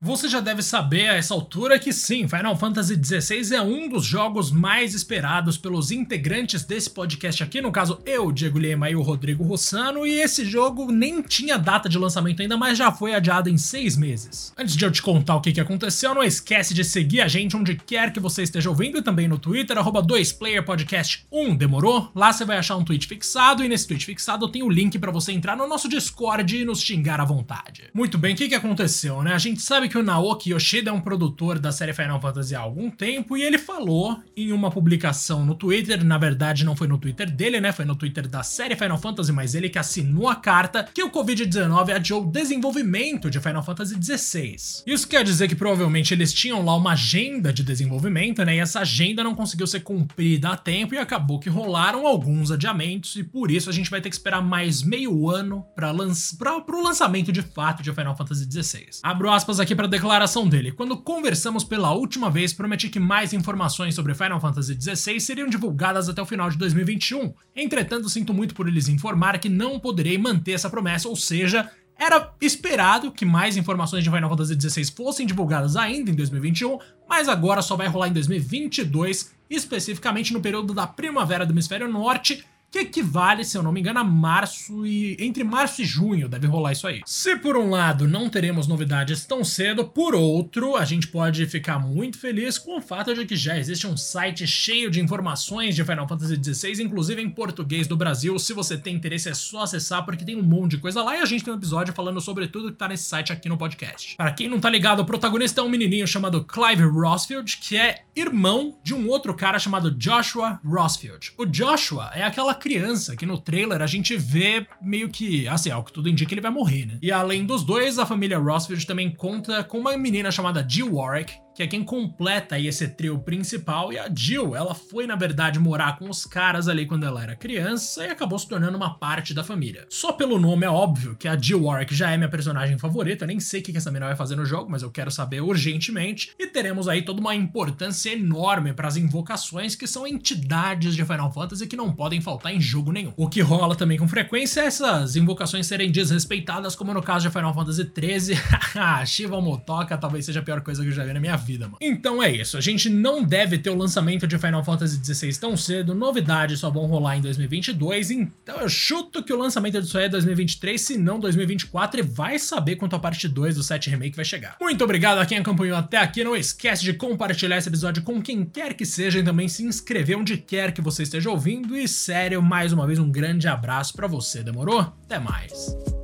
Você já deve saber a essa altura que sim, Final Fantasy XVI é um dos jogos mais esperados pelos integrantes desse podcast aqui, no caso eu, Diego Lima e o Rodrigo Rossano, e esse jogo nem tinha data de lançamento ainda, mas já foi adiado em seis meses. Antes de eu te contar o que, que aconteceu, não esquece de seguir a gente onde quer que você esteja ouvindo e também no Twitter, arroba 2playerpodcast1, demorou? Lá você vai achar um tweet fixado e nesse tweet fixado tenho o link para você entrar no nosso Discord e nos xingar à vontade. Muito bem, o que, que aconteceu, né? A gente sabe que o Naoki Yoshida é um produtor da série Final Fantasy há algum tempo e ele falou em uma publicação no Twitter, na verdade não foi no Twitter dele, né? Foi no Twitter da série Final Fantasy, mas ele que assinou a carta que o Covid-19 adiou o desenvolvimento de Final Fantasy XVI. Isso quer dizer que provavelmente eles tinham lá uma agenda de desenvolvimento, né? E essa agenda não conseguiu ser cumprida a tempo e acabou que rolaram alguns adiamentos e por isso a gente vai ter que esperar mais meio ano para lanç... o lançamento de fato de Final Fantasy XVI. Abro aspas aqui para declaração dele. Quando conversamos pela última vez, prometi que mais informações sobre Final Fantasy XVI seriam divulgadas até o final de 2021. Entretanto, sinto muito por eles informar que não poderei manter essa promessa, ou seja, era esperado que mais informações de Final Fantasy XVI fossem divulgadas ainda em 2021, mas agora só vai rolar em 2022, especificamente no período da primavera do hemisfério norte, que equivale, se eu não me engano, a março e. entre março e junho deve rolar isso aí. Se por um lado não teremos novidades tão cedo, por outro, a gente pode ficar muito feliz com o fato de que já existe um site cheio de informações de Final Fantasy XVI, inclusive em português do Brasil. Se você tem interesse, é só acessar, porque tem um monte de coisa lá e a gente tem um episódio falando sobre tudo que tá nesse site aqui no podcast. Para quem não tá ligado, o protagonista é um menininho chamado Clive Rossfield, que é irmão de um outro cara chamado Joshua Rossfield. O Joshua é aquela criança, que no trailer a gente vê meio que, assim, ao que tudo indica, ele vai morrer, né? E além dos dois, a família Rossfield também conta com uma menina chamada Jill Warwick, que é quem completa aí esse trio principal, e a Jill, ela foi na verdade morar com os caras ali quando ela era criança e acabou se tornando uma parte da família. Só pelo nome é óbvio que a Jill Warwick já é minha personagem favorita, eu nem sei o que essa menina vai fazer no jogo, mas eu quero saber urgentemente, e teremos aí toda uma importância enorme para as invocações que são entidades de Final Fantasy que não podem faltar em jogo nenhum. O que rola também com frequência é essas invocações serem desrespeitadas, como no caso de Final Fantasy XIII, Shiva Motoka talvez seja a pior coisa que eu já vi na minha vida vida, mano. Então é isso, a gente não deve ter o lançamento de Final Fantasy XVI tão cedo, novidades só vão rolar em 2022, então eu chuto que o lançamento disso aí é 2023, se não 2024, e vai saber quanto a parte 2 do 7 Remake vai chegar. Muito obrigado a quem acompanhou até aqui, não esquece de compartilhar esse episódio com quem quer que seja e também se inscrever onde quer que você esteja ouvindo, e sério, mais uma vez um grande abraço para você, demorou? Até mais!